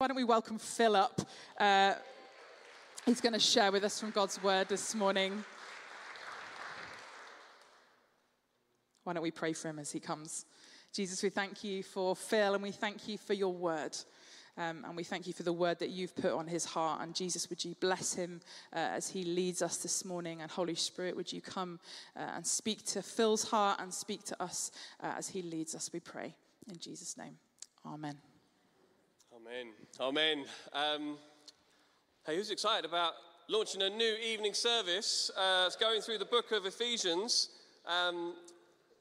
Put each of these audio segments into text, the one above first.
Why don't we welcome Philip? Uh, he's going to share with us from God's word this morning. Why don't we pray for him as he comes? Jesus, we thank you for Phil and we thank you for your word. Um, and we thank you for the word that you've put on his heart. And Jesus, would you bless him uh, as he leads us this morning? And Holy Spirit, would you come uh, and speak to Phil's heart and speak to us uh, as he leads us, we pray. In Jesus' name, amen. Amen. Amen. Um, hey, who's excited about launching a new evening service? Uh, it's going through the book of Ephesians. Um,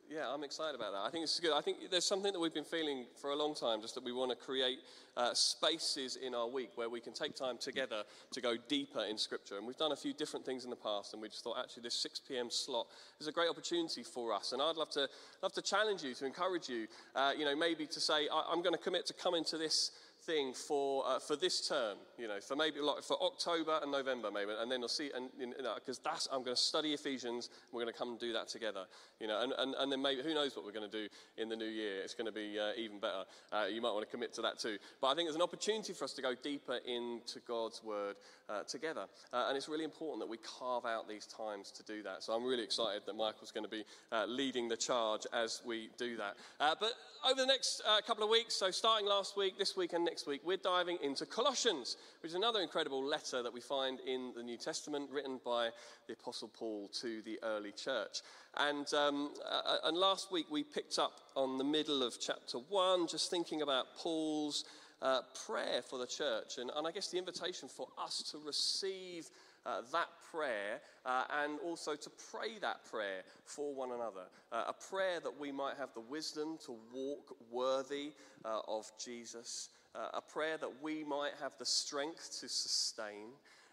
yeah, I'm excited about that. I think it's good. I think there's something that we've been feeling for a long time, just that we want to create uh, spaces in our week where we can take time together to go deeper in Scripture. And we've done a few different things in the past, and we just thought actually this 6 p.m. slot is a great opportunity for us. And I'd love to love to challenge you, to encourage you, uh, you know, maybe to say I, I'm going to commit to come into this thing for, uh, for this term, you know, for maybe like for October and November, maybe, and then you'll see, and you know, because that's I'm going to study Ephesians. We're going to come and do that together, you know, and, and, and then maybe who knows what we're going to do in the new year? It's going to be uh, even better. Uh, you might want to commit to that too. But I think there's an opportunity for us to go deeper into God's word uh, together, uh, and it's really important that we carve out these times to do that. So I'm really excited that Michael's going to be uh, leading the charge as we do that. but over the next couple of weeks, so starting last week, this week, and next next week, we're diving into Colossians, which is another incredible letter that we find in the New Testament written by the Apostle Paul to the early church. And, um, uh, and last week we picked up on the middle of chapter one, just thinking about Paul's uh, prayer for the church, and, and I guess the invitation for us to receive uh, that prayer uh, and also to pray that prayer for one another. Uh, a prayer that we might have the wisdom to walk worthy uh, of Jesus, uh, a prayer that we might have the strength to sustain.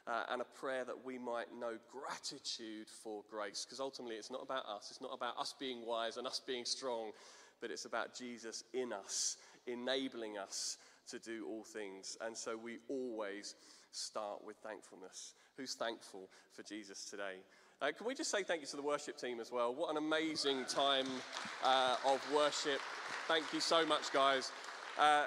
Uh, and a prayer that we might know gratitude for grace. Because ultimately, it's not about us. It's not about us being wise and us being strong, but it's about Jesus in us, enabling us to do all things. And so we always start with thankfulness. Who's thankful for Jesus today? Uh, can we just say thank you to the worship team as well? What an amazing time uh, of worship. Thank you so much, guys. Uh,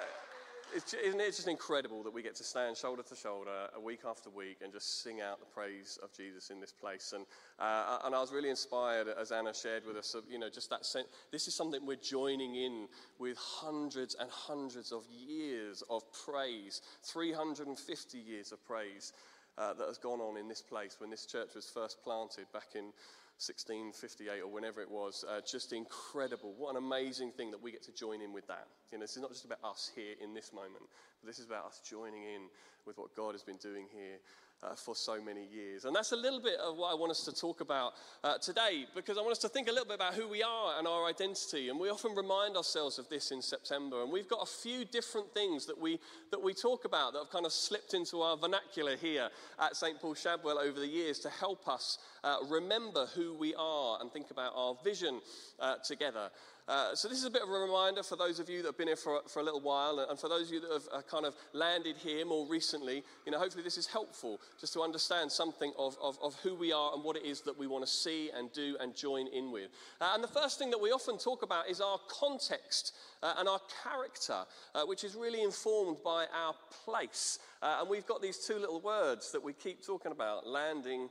it's, isn't it just incredible that we get to stand shoulder to shoulder week after week and just sing out the praise of Jesus in this place? And, uh, and I was really inspired as Anna shared with us, of, you know, just that sense. This is something we're joining in with hundreds and hundreds of years of praise, 350 years of praise uh, that has gone on in this place when this church was first planted back in 1658 or whenever it was. Uh, just incredible. What an amazing thing that we get to join in with that. You know, this is not just about us here in this moment, but this is about us joining in with what God has been doing here uh, for so many years. And that's a little bit of what I want us to talk about uh, today because I want us to think a little bit about who we are and our identity. And we often remind ourselves of this in September. And we've got a few different things that we, that we talk about that have kind of slipped into our vernacular here at St. Paul Shadwell over the years to help us uh, remember who we are and think about our vision uh, together. Uh, so, this is a bit of a reminder for those of you that have been here for, for a little while, and for those of you that have uh, kind of landed here more recently. You know, hopefully, this is helpful just to understand something of, of, of who we are and what it is that we want to see and do and join in with. Uh, and the first thing that we often talk about is our context uh, and our character, uh, which is really informed by our place. and we've got these two little words that we keep talking about landing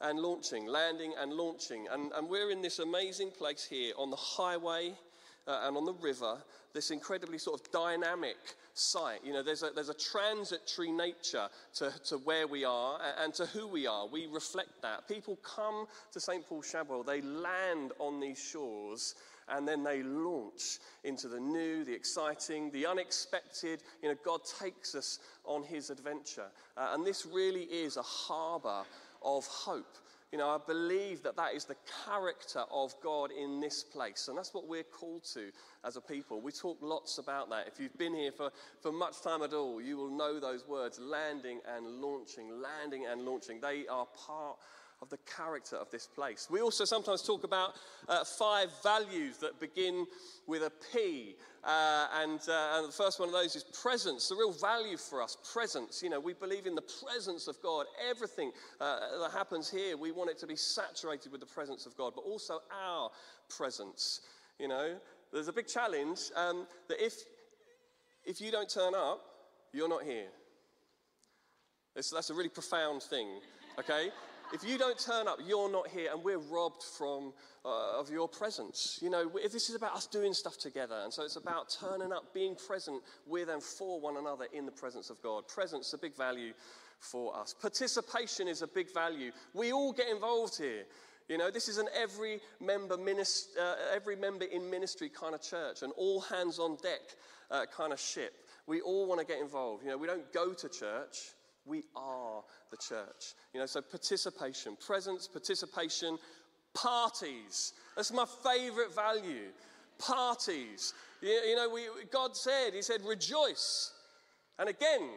and launching, landing and launching. And, and we're in this amazing place here on the highway uh, and on the river, this incredibly sort of dynamic site. You know, there's a, there's a transitory nature to, to where we are and to who we are. We reflect that. People come to St. Paul Shadwell, they land on these shores and then they launch into the new, the exciting, the unexpected. You know, God takes us on his adventure. Uh, and this really is a harbor of hope. You know, I believe that that is the character of God in this place. And that's what we're called to as a people. We talk lots about that. If you've been here for, for much time at all, you will know those words landing and launching, landing and launching. They are part of the character of this place. We also sometimes talk about uh, five values that begin with a P. Uh, and, uh, and the first one of those is presence, the real value for us, presence. You know, we believe in the presence of God. Everything uh, that happens here, we want it to be saturated with the presence of God, but also our presence. You know, there's a big challenge um, that if, if you don't turn up, you're not here. It's, that's a really profound thing, okay? If you don't turn up, you're not here, and we're robbed from uh, of your presence. You know, if this is about us doing stuff together, and so it's about turning up, being present with and for one another in the presence of God. Presence is a big value for us. Participation is a big value. We all get involved here. You know, this is an every member, uh, every member in ministry kind of church, an all hands on deck uh, kind of ship. We all want to get involved. You know, we don't go to church, we are the church. You know, so participation, presence, participation, parties. That's my favorite value. Parties. You, you know, we, God said, He said, rejoice. And again,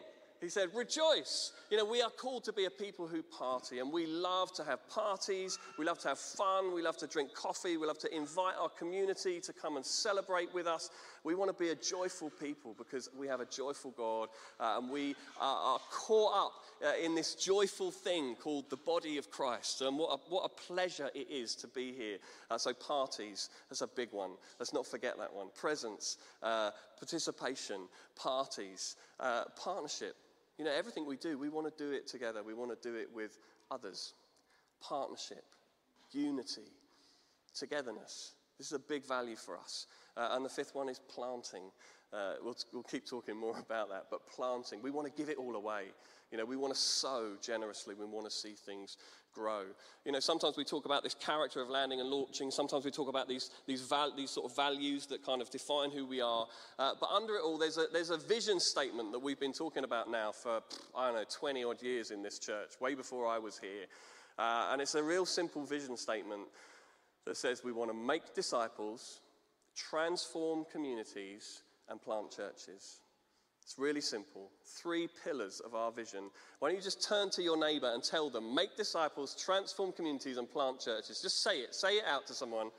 he said, Rejoice. You know, we are called to be a people who party, and we love to have parties. We love to have fun. We love to drink coffee. We love to invite our community to come and celebrate with us. We want to be a joyful people because we have a joyful God, uh, and we are, are caught up uh, in this joyful thing called the body of Christ. And what a, what a pleasure it is to be here. Uh, so, parties, that's a big one. Let's not forget that one. Presence, uh, participation, parties, uh, partnership. You know, everything we do, we want to do it together. We want to do it with others. Partnership, unity, togetherness. This is a big value for us. Uh, and the fifth one is planting. Uh, we'll, we'll keep talking more about that, but planting. We want to give it all away. You know, we want to sow generously. We want to see things grow. You know, sometimes we talk about this character of landing and launching. Sometimes we talk about these, these, val- these sort of values that kind of define who we are. Uh, but under it all, there's a, there's a vision statement that we've been talking about now for, I don't know, 20 odd years in this church, way before I was here. Uh, and it's a real simple vision statement that says we want to make disciples, transform communities, and plant churches. It's really simple. Three pillars of our vision. Why don't you just turn to your neighbor and tell them, make disciples, transform communities, and plant churches? Just say it. Say it out to someone.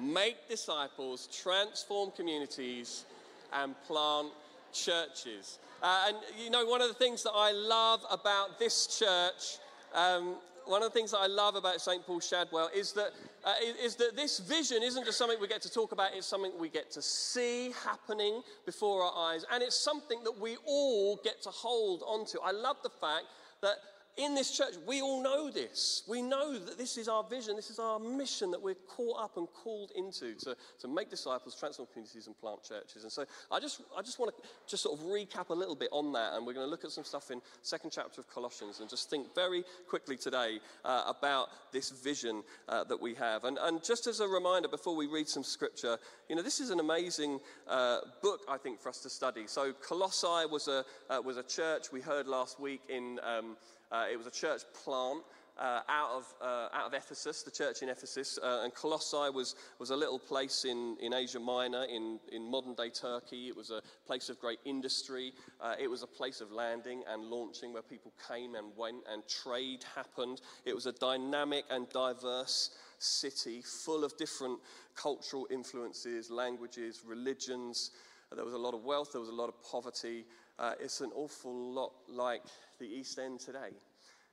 Make disciples, transform communities, and plant churches. Uh, and you know, one of the things that I love about this church um, one of the things that I love about St. Paul Shadwell is that, uh, is that this vision isn't just something we get to talk about, it's something we get to see happening before our eyes. And it's something that we all get to hold onto. I love the fact that in this church, we all know this. We know that this is our vision, this is our mission that we're caught up and called into to, to make disciples, transform communities, and plant churches. And so I just, I just want to just sort of recap a little bit on that. And we're going to look at some stuff in second chapter of Colossians and just think very quickly today uh, about this vision uh, that we have. And, and just as a reminder, before we read some scripture, you know, this is an amazing uh, book, I think, for us to study. So Colossae was a, uh, was a church we heard last week in. Um, uh, it was a church plant uh, out, of, uh, out of Ephesus, the church in Ephesus. Uh, and Colossae was, was a little place in, in Asia Minor, in, in modern day Turkey. It was a place of great industry. Uh, it was a place of landing and launching where people came and went and trade happened. It was a dynamic and diverse city full of different cultural influences, languages, religions. There was a lot of wealth, there was a lot of poverty. Uh, it's an awful lot like the East End today.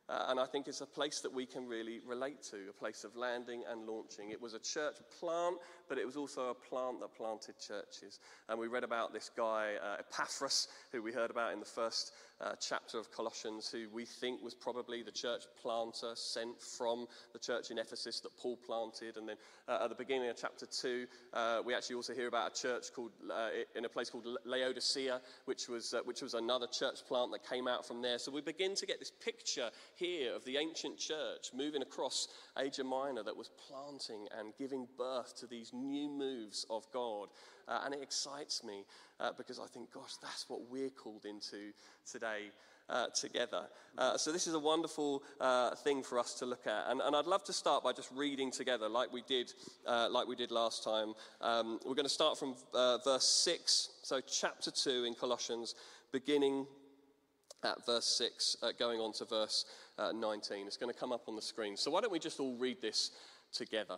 Uh, and I think it's a place that we can really relate to, a place of landing and launching. It was a church plant, but it was also a plant that planted churches. And we read about this guy, uh, Epaphras, who we heard about in the first uh, chapter of Colossians, who we think was probably the church planter sent from the church in Ephesus that Paul planted. And then uh, at the beginning of chapter 2, uh, we actually also hear about a church called, uh, in a place called Laodicea, which was, uh, which was another church plant that came out from there. So we begin to get this picture here of the ancient church moving across Asia Minor that was planting and giving birth to these new moves of God. Uh, and it excites me uh, because I think, gosh, that's what we're called into today. Uh, together. Uh, so, this is a wonderful uh, thing for us to look at. And, and, I'd love to start by just reading together, like we did, uh, like we did last time. Um, we're going to start from uh, verse 6, so chapter 2 in Colossians, beginning at verse 6, uh, going on to verse 19. It's going to come up on the screen. So, why don't we just all read this together?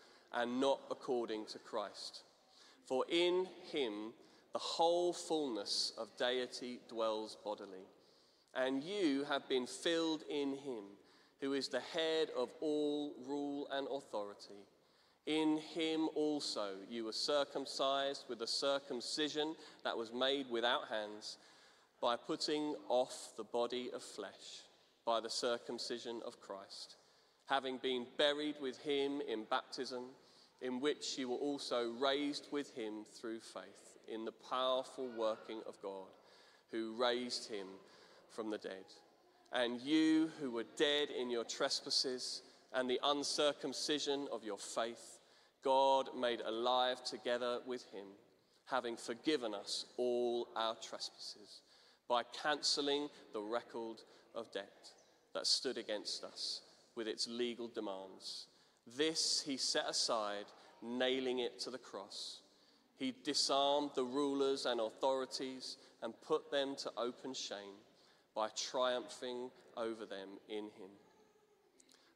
and not according to Christ. For in him the whole fullness of deity dwells bodily, and you have been filled in him, who is the head of all rule and authority. In him also you were circumcised with a circumcision that was made without hands, by putting off the body of flesh by the circumcision of Christ, having been buried with him in baptism, in which you were also raised with him through faith in the powerful working of God, who raised him from the dead. And you who were dead in your trespasses, and the uncircumcision of your faith, God made alive together with him, having forgiven us all our trespasses by cancelling the record of debt that stood against us with its legal demands. This he set aside, nailing it to the cross. He disarmed the rulers and authorities and put them to open shame by triumphing over them in him.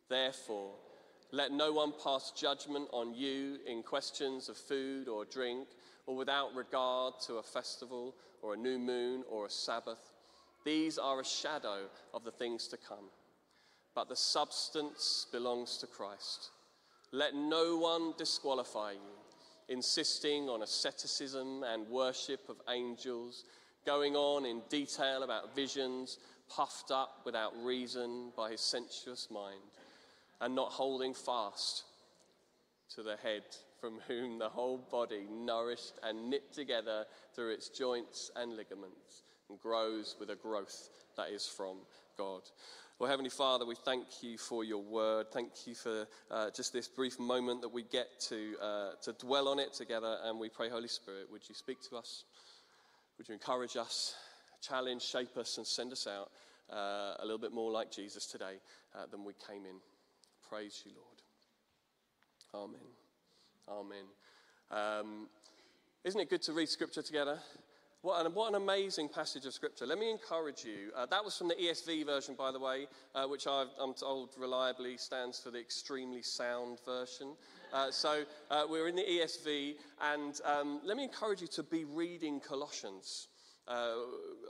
Therefore, let no one pass judgment on you in questions of food or drink, or without regard to a festival or a new moon or a Sabbath. These are a shadow of the things to come, but the substance belongs to Christ. Let no one disqualify you, insisting on asceticism and worship of angels, going on in detail about visions, puffed up without reason by his sensuous mind and not holding fast to the head, from whom the whole body, nourished and knit together through its joints and ligaments, grows with a growth that is from God. Well, Heavenly Father, we thank you for your word. Thank you for uh, just this brief moment that we get to, uh, to dwell on it together. And we pray, Holy Spirit, would you speak to us? Would you encourage us, challenge, shape us, and send us out uh, a little bit more like Jesus today uh, than we came in? Praise you, Lord. Amen. Amen. Um, isn't it good to read scripture together? What an, what an amazing passage of scripture. Let me encourage you. Uh, that was from the ESV version, by the way, uh, which i am told reliably stands for the extremely sound version. Uh, so uh, we're in the ESV, and um, let me encourage you to be reading Colossians. Uh,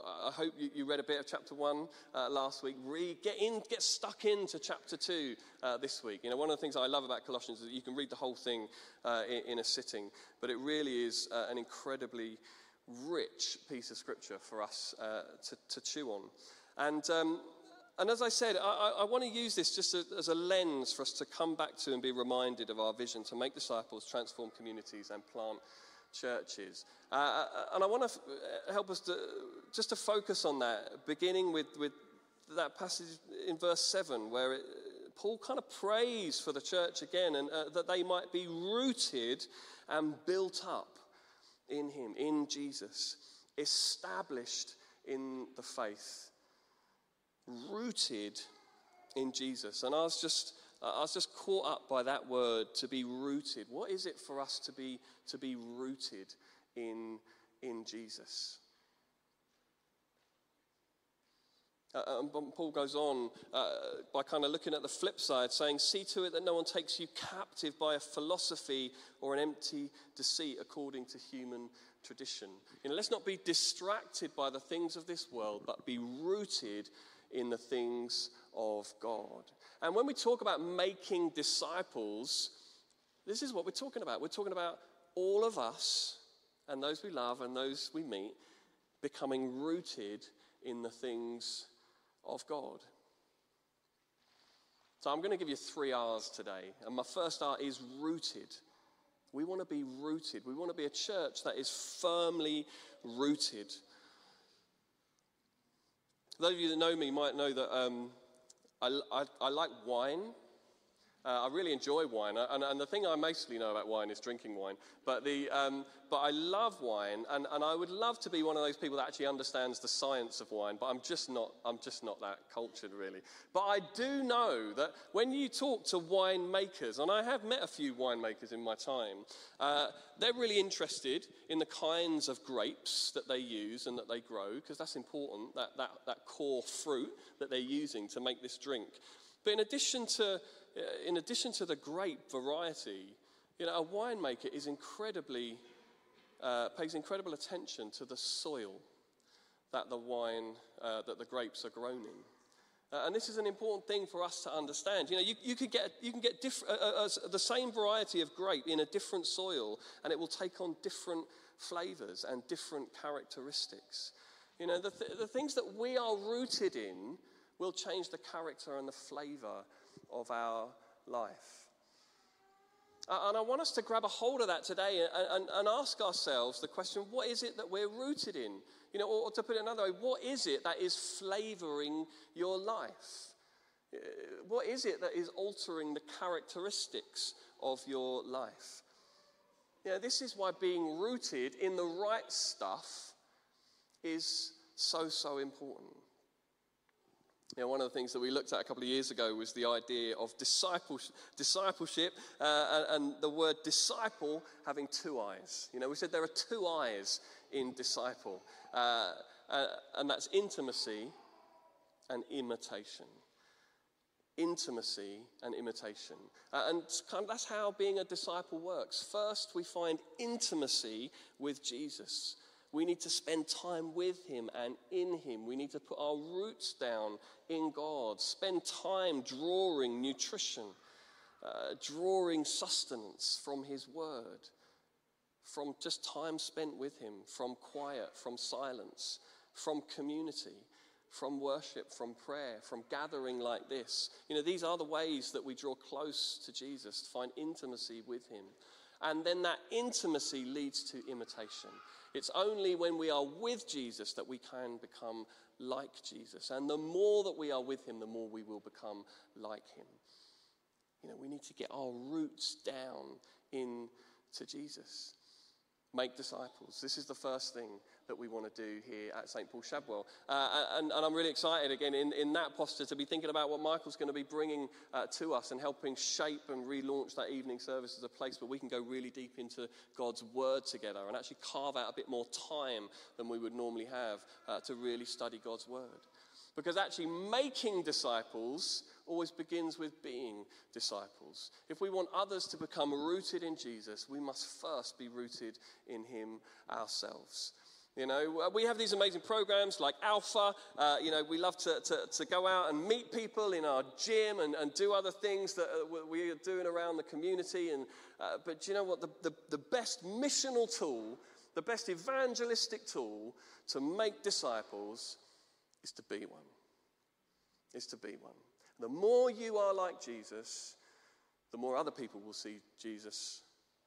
I hope you, you, read a bit of chapter one uh, last week. Read, get in, get stuck into chapter two uh, this week. You know, one of the things I love about Colossians is that you can read the whole thing uh, in, in, a sitting, but it really is uh, an incredibly rich piece of scripture for us uh, to, to, chew on. And um, and as I said, I, I, want to use this just as a lens for us to come back to and be reminded of our vision to make disciples, transform communities, and plant churches. Uh, uh, and I want to f- uh, help us to, just to focus on that, beginning with, with that passage in verse 7, where it, Paul kind of prays for the church again and uh, that they might be rooted and built up in Him, in Jesus, established in the faith, rooted in Jesus. And I was just I was just caught up by that word to be rooted. What is it for us to be, to be rooted in, in Jesus? Uh, and Paul goes on uh, by kind of looking at the flip side, saying, See to it that no one takes you captive by a philosophy or an empty deceit according to human tradition. You know, let's not be distracted by the things of this world, but be rooted in the things of God. And when we talk about making disciples, this is what we're talking about. We're talking about all of us and those we love and those we meet becoming rooted in the things of God. So I'm going to give you three R's today. And my first R is rooted. We want to be rooted. We want to be a church that is firmly rooted. Those of you that know me might know that um, I, I, I, like wine. Uh, I really enjoy wine, and, and, the thing I mostly know about wine is drinking wine. But, the, um, but I love wine, and, and I would love to be one of those people that actually understands the science of wine, but I'm just not, I'm just not that cultured, really. But I do know that when you talk to winemakers, and I have met a few winemakers in my time, uh, they're really interested in the kinds of grapes that they use and that they grow, because that's important, that, that, that core fruit that they're using to make this drink. But in addition to in addition to the grape variety, you know, a winemaker is incredibly, uh, pays incredible attention to the soil that the wine, uh, that the grapes are grown in. Uh, and this is an important thing for us to understand. You know, you, you can get, you can get diff- uh, uh, the same variety of grape in a different soil, and it will take on different flavors and different characteristics. You know, the, th- the things that we are rooted in will change the character and the flavor of our life. And I want us to grab a hold of that today and, and, and, ask ourselves the question what is it that we're rooted in? You know, or, to put it another way, what is it that is flavoring your life? Uh, what is it that is altering the characteristics of your life? You know, this is why being rooted in the right stuff is so, so important. You know, one of the things that we looked at a couple of years ago was the idea of discipleship uh, and the word disciple having two eyes. You know, we said there are two eyes in disciple, uh, uh, and that's intimacy and imitation. Intimacy and imitation. Uh, and kind of that's how being a disciple works. First, we find intimacy with Jesus. We need to spend time with Him and in Him. We need to put our roots down in God, spend time drawing nutrition, uh, drawing sustenance from His Word, from just time spent with Him, from quiet, from silence, from community. From worship, from prayer, from gathering like this. You know, these are the ways that we draw close to Jesus, to find intimacy with Him. And then that intimacy leads to imitation. It's only when we are with Jesus that we can become like Jesus. And the more that we are with him, the more we will become like him. You know, we need to get our roots down into Jesus. Make disciples. This is the first thing that we want to do here at St. Paul Shadwell. Uh, and, and, I'm really excited again in, in that posture to be thinking about what Michael's going to be bringing uh, to us and helping shape and relaunch that evening service as a place where we can go really deep into God's Word together and actually carve out a bit more time than we would normally have uh, to really study God's Word. Because actually, making disciples always begins with being disciples. If we want others to become rooted in Jesus, we must first be rooted in Him ourselves. You know, uh, we have these amazing programs like Alpha. Uh, you know, we love to, to, to, go out and meet people in our gym and, and do other things that uh, we are doing around the community. And, uh, but you know what? The, the, the best missional tool, the best evangelistic tool to make disciples is to be one. Is to be one. The more you are like Jesus, the more other people will see Jesus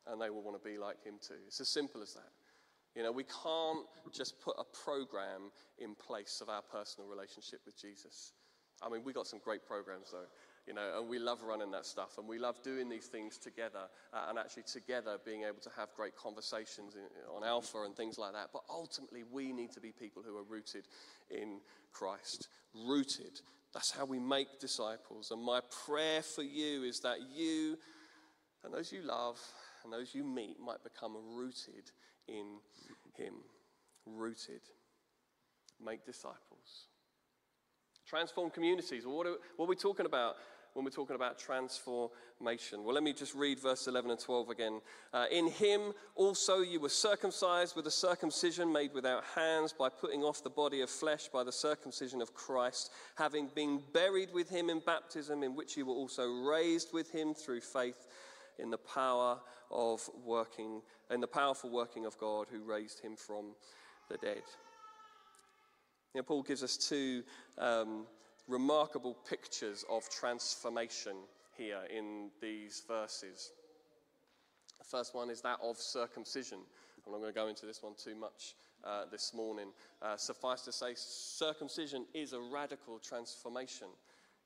and they will want to be like him too. It's as simple as that. You know, we can't just put a program in place of our personal relationship with Jesus. I mean, we got some great programs though, you know, and we love running that stuff and we love doing these things together uh, and actually together being able to have great conversations in, on Alpha and things like that. But ultimately, we need to be people who are rooted in Christ. Rooted. That's how we make disciples. And my prayer for you is that you and those you love and those you meet might become rooted in Him. Rooted. Make disciples. Transform communities. What are, what are we talking about when we're talking about transformation? Well, let me just read verse 11 and 12 again. Uh, in him also you were circumcised with a circumcision made without hands by putting off the body of flesh by the circumcision of Christ, having been buried with him in baptism, in which you were also raised with him through faith in the power of working, in the powerful working of God who raised him from the dead. Know, Paul gives us two um, remarkable pictures of transformation here in these verses. The first one is that of circumcision. I'm not going to go into this one too much uh, this morning. Uh, suffice to say, circumcision is a radical transformation.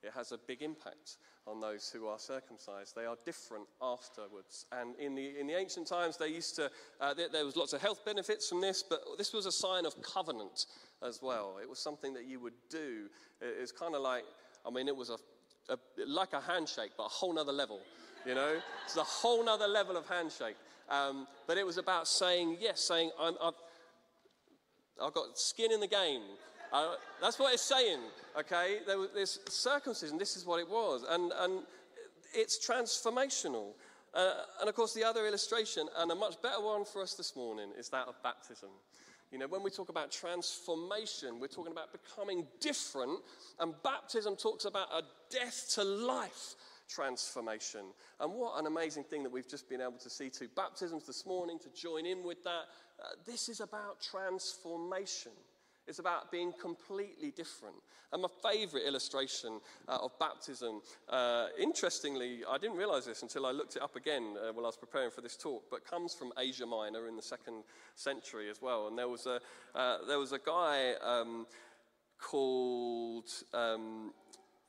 It has a big impact on those who are circumcised. They are different afterwards. And in the, in the ancient times, they used to, uh, there, there was lots of health benefits from this, but this was a sign of covenant as well. It was something that you would do. It was kind of like, I mean, it was a, a, like a handshake, but a whole nother level. You know, it's a whole nother level of handshake. Um, but it was about saying yes, saying I'm, I've, I've got skin in the game. Uh, that's what it's saying, okay? There was this circumcision, this is what it was. And, and it's transformational. Uh, and of course, the other illustration, and a much better one for us this morning, is that of baptism. You know, when we talk about transformation, we're talking about becoming different, and baptism talks about a death to life transformation. And what an amazing thing that we've just been able to see too. Baptisms this morning to join in with that. Uh, this is about transformation. It's about being completely different. And my favorite illustration uh, of baptism, uh, interestingly, I didn't realize this until I looked it up again uh, while I was preparing for this talk, but comes from Asia Minor in the second century as well. And there was a, uh, there was a guy um, called um,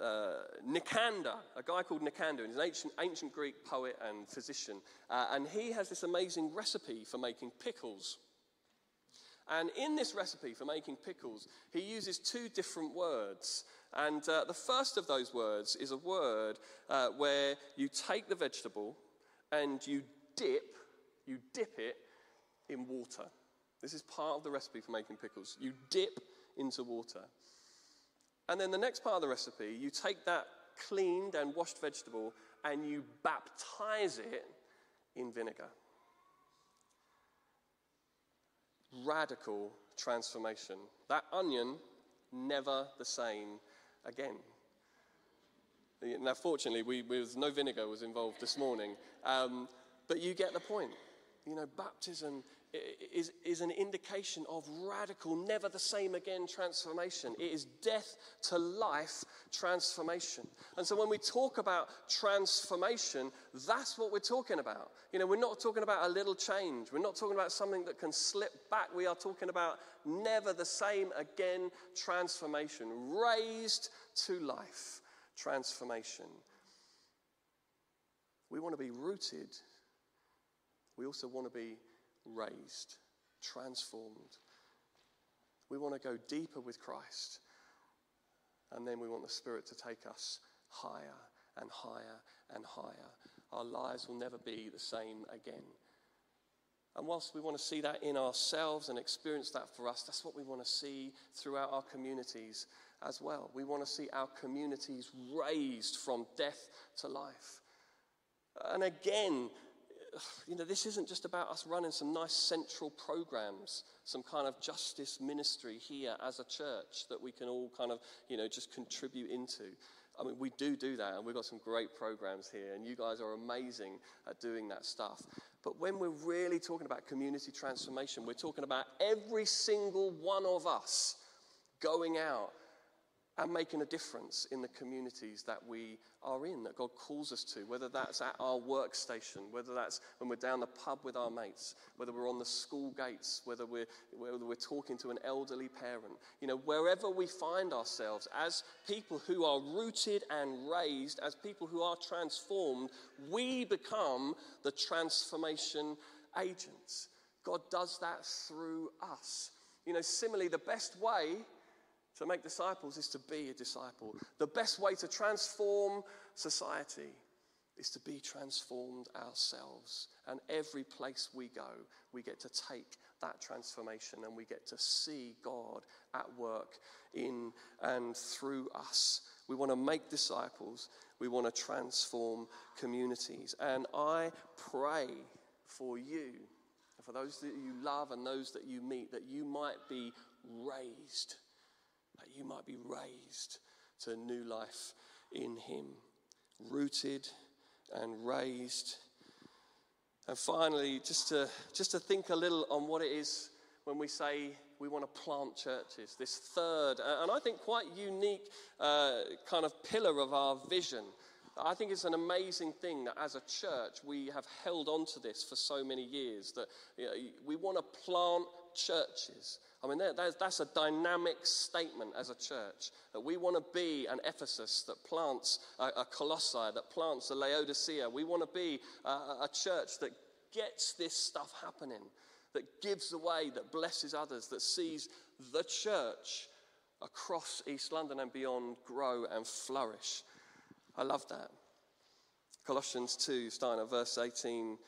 uh, Nicander, a guy called Nicander, he's an ancient, ancient Greek poet and physician. Uh, and he has this amazing recipe for making pickles. And in this recipe for making pickles, he uses two different words. And uh, the first of those words is a word uh, where you take the vegetable and you dip, you dip it in water. This is part of the recipe for making pickles. You dip into water. And then the next part of the recipe, you take that cleaned and washed vegetable and you baptize it in vinegar. Radical transformation. That onion, never the same again. Now, fortunately, we, was, no vinegar was involved this morning, um, but you get the point. You know, baptism is, is an indication of radical, never the same again transformation. It is death to life transformation. And so when we talk about transformation, that's what we're talking about. You know, we're not talking about a little change, we're not talking about something that can slip back. We are talking about never the same again transformation, raised to life transformation. We want to be rooted. We also want to be raised, transformed. We want to go deeper with Christ. And then we want the Spirit to take us higher and higher and higher. Our lives will never be the same again. And whilst we want to see that in ourselves and experience that for us, that's what we want to see throughout our communities as well. We want to see our communities raised from death to life. And again, you know, this isn't just about us running some nice central programs, some kind of justice ministry here as a church that we can all kind of, you know, just contribute into. I mean, we do do that, and we've got some great programs here, and you guys are amazing at doing that stuff. But when we're really talking about community transformation, we're talking about every single one of us going out and making a difference in the communities that we are in, that God calls us to, whether that's at our workstation, whether that's when we're down the pub with our mates, whether we're on the school gates, whether we're, whether we're talking to an elderly parent. You know, wherever we find ourselves as people who are rooted and raised, as people who are transformed, we become the transformation agents. God does that through us. You know, similarly, the best way to make disciples is to be a disciple. The best way to transform society is to be transformed ourselves. And every place we go, we get to take that transformation and we get to see God at work in and through us. We want to make disciples, we want to transform communities. And I pray for you, for those that you love and those that you meet, that you might be raised you might be raised to new life in Him, rooted and raised. And finally, just to, just to think a little on what it is when we say we want to plant churches, this third, and I think quite unique uh, kind of pillar of our vision. I think it's an amazing thing that as a church we have held on to this for so many years that you know, we want to plant churches. I mean, that's a dynamic statement as a church that we want to be an Ephesus that plants a, Colossae, that plants a Laodicea. We want to be a church that gets this stuff happening, that gives away, that blesses others, that sees the church across East London and beyond grow and flourish. I love that. Colossians 2, starting at verse 18,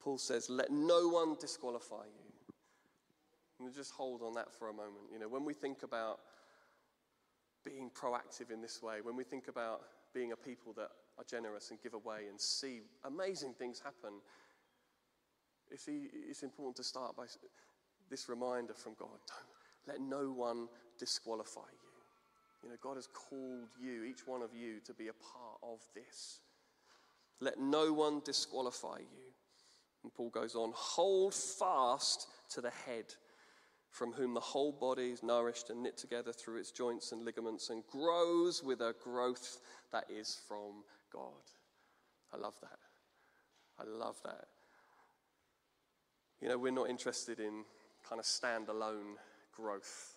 Paul says, Let no one disqualify you. And just hold on that for a moment. You know, when we think about being proactive in this way, when we think about being a people that are generous and give away and see amazing things happen, it's, important to start by this reminder from God. Don't let no one disqualify you. You know, God has called you, each one of you, to be a part of this. Let no one disqualify you. And Paul goes on, hold fast to the head, from whom the whole body is nourished and knit together through its joints and ligaments and grows with a growth that is from God. I love that. I love that. You know, we're not interested in kind of standalone growth.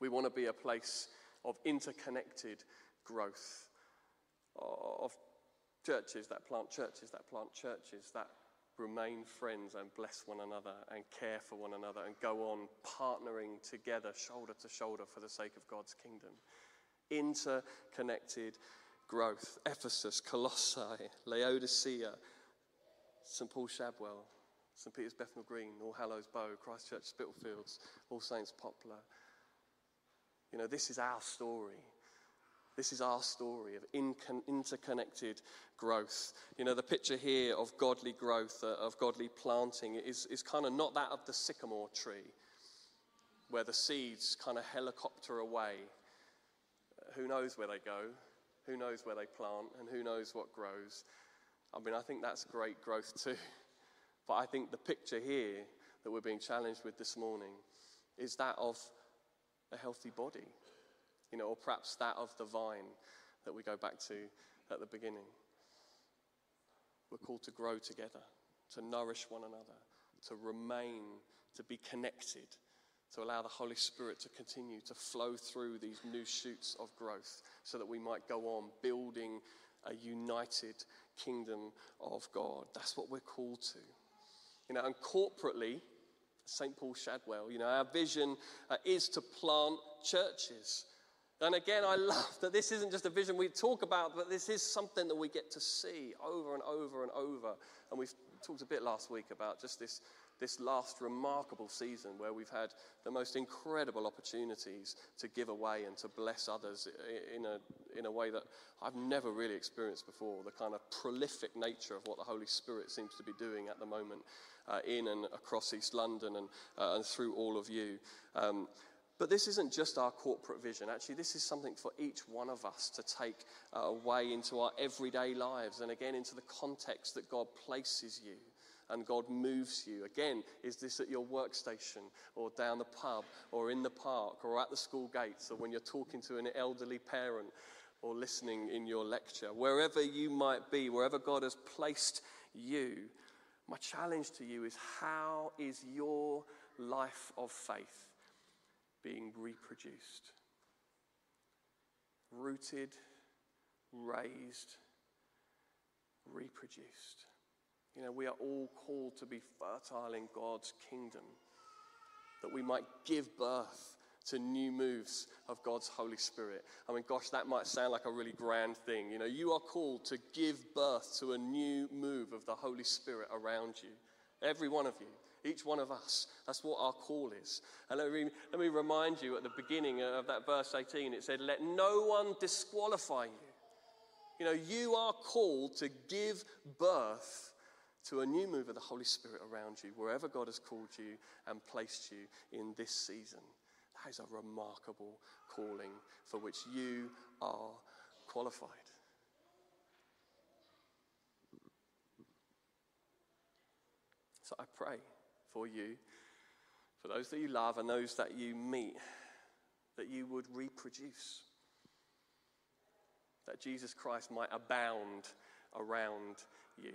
We want to be a place of interconnected growth, of churches that plant churches, that plant churches, that remain friends and bless one another and care for one another and go on partnering together, shoulder to shoulder, for the sake of God's kingdom. Interconnected growth. Ephesus, Colossae, Laodicea, St. Paul Shadwell, St. Peter's Bethnal Green, All Hallows Bow, Christchurch Spitalfields, All Saints Poplar. You know, this is our story. This is our story of interconnected growth. You know, the picture here of godly growth, uh, of godly planting, is, is kind of not that of the sycamore tree, where the seeds kind of helicopter away. Who knows where they go? Who knows where they plant? And who knows what grows? I mean, I think that's great growth too. But I think the picture here that we're being challenged with this morning is that of a healthy body you know, or perhaps that of the vine that we go back to at the beginning. We're called to grow together, to nourish one another, to remain, to be connected, to allow the Holy Spirit to continue to flow through these new shoots of growth so that we might go on building a united kingdom of God. That's what we're called to. You know, and corporately, St. Paul Shadwell, you know, our vision uh, is to plant churches. And again, I love that this isn't just a vision we talk about, but this is something that we get to see over and over and over. And we've talked a bit last week about just this, this last remarkable season where we've had the most incredible opportunities to give away and to bless others in a, in a way that I've never really experienced before. The kind of prolific nature of what the Holy Spirit seems to be doing at the moment uh, in and across East London and, uh, and through all of you. Um, but this isn't just our corporate vision. Actually, this is something for each one of us to take uh, away into our everyday lives and again into the context that God places you and God moves you. Again, is this at your workstation or down the pub or in the park or at the school gates or when you're talking to an elderly parent or listening in your lecture? Wherever you might be, wherever God has placed you, my challenge to you is how is your life of faith? Being reproduced, rooted, raised, reproduced. You know, we are all called to be fertile in God's kingdom, that we might give birth to new moves of God's Holy Spirit. I mean, gosh, that might sound like a really grand thing. You know, you are called to give birth to a new move of the Holy Spirit around you, every one of you. Each one of us. That's what our call is. And let me, let me remind you at the beginning of that verse 18, it said, Let no one disqualify you. You know, you are called to give birth to a new move of the Holy Spirit around you, wherever God has called you and placed you in this season. That is a remarkable calling for which you are qualified. So I pray for you, for those that you love and those that you meet, that you would reproduce, that Jesus Christ might abound around you.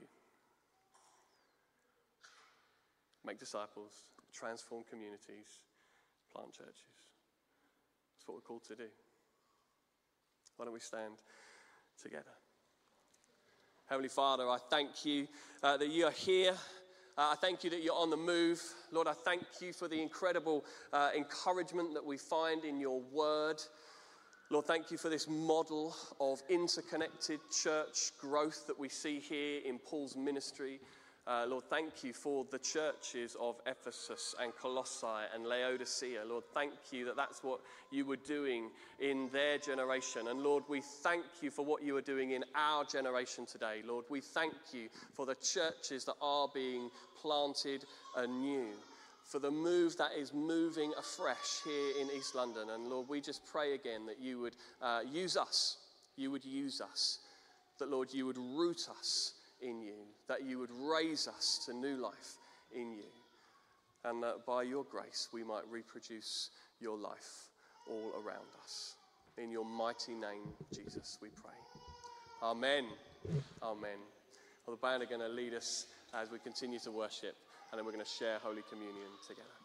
make disciples, transform communities, plant churches. That's what we're called to do. Why don't we stand together? Heavenly Father, I thank you uh, that you are here. Uh, I thank you that you're on the move. Lord, I thank you for the incredible uh, encouragement that we find in your word. Lord, thank you for this model of interconnected church growth that we see here in Paul's ministry. Uh, Lord, thank you for the churches of Ephesus and Colossae and Laodicea. Lord, thank you that that's what you were doing in their generation. And Lord, we thank you for what you are doing in our generation today. Lord, we thank you for the churches that are being planted anew for the move that is moving afresh here in East London. And Lord, we just pray again that you would uh, use us. You would use us. That, Lord, you would root us in you, that you would raise us to new life in you, and that by your grace we might reproduce your life all around us. In your mighty name, Jesus, we pray. Amen. Amen. Well, the band are going to lead us as we continue to worship, and then we're going to share Holy Communion together.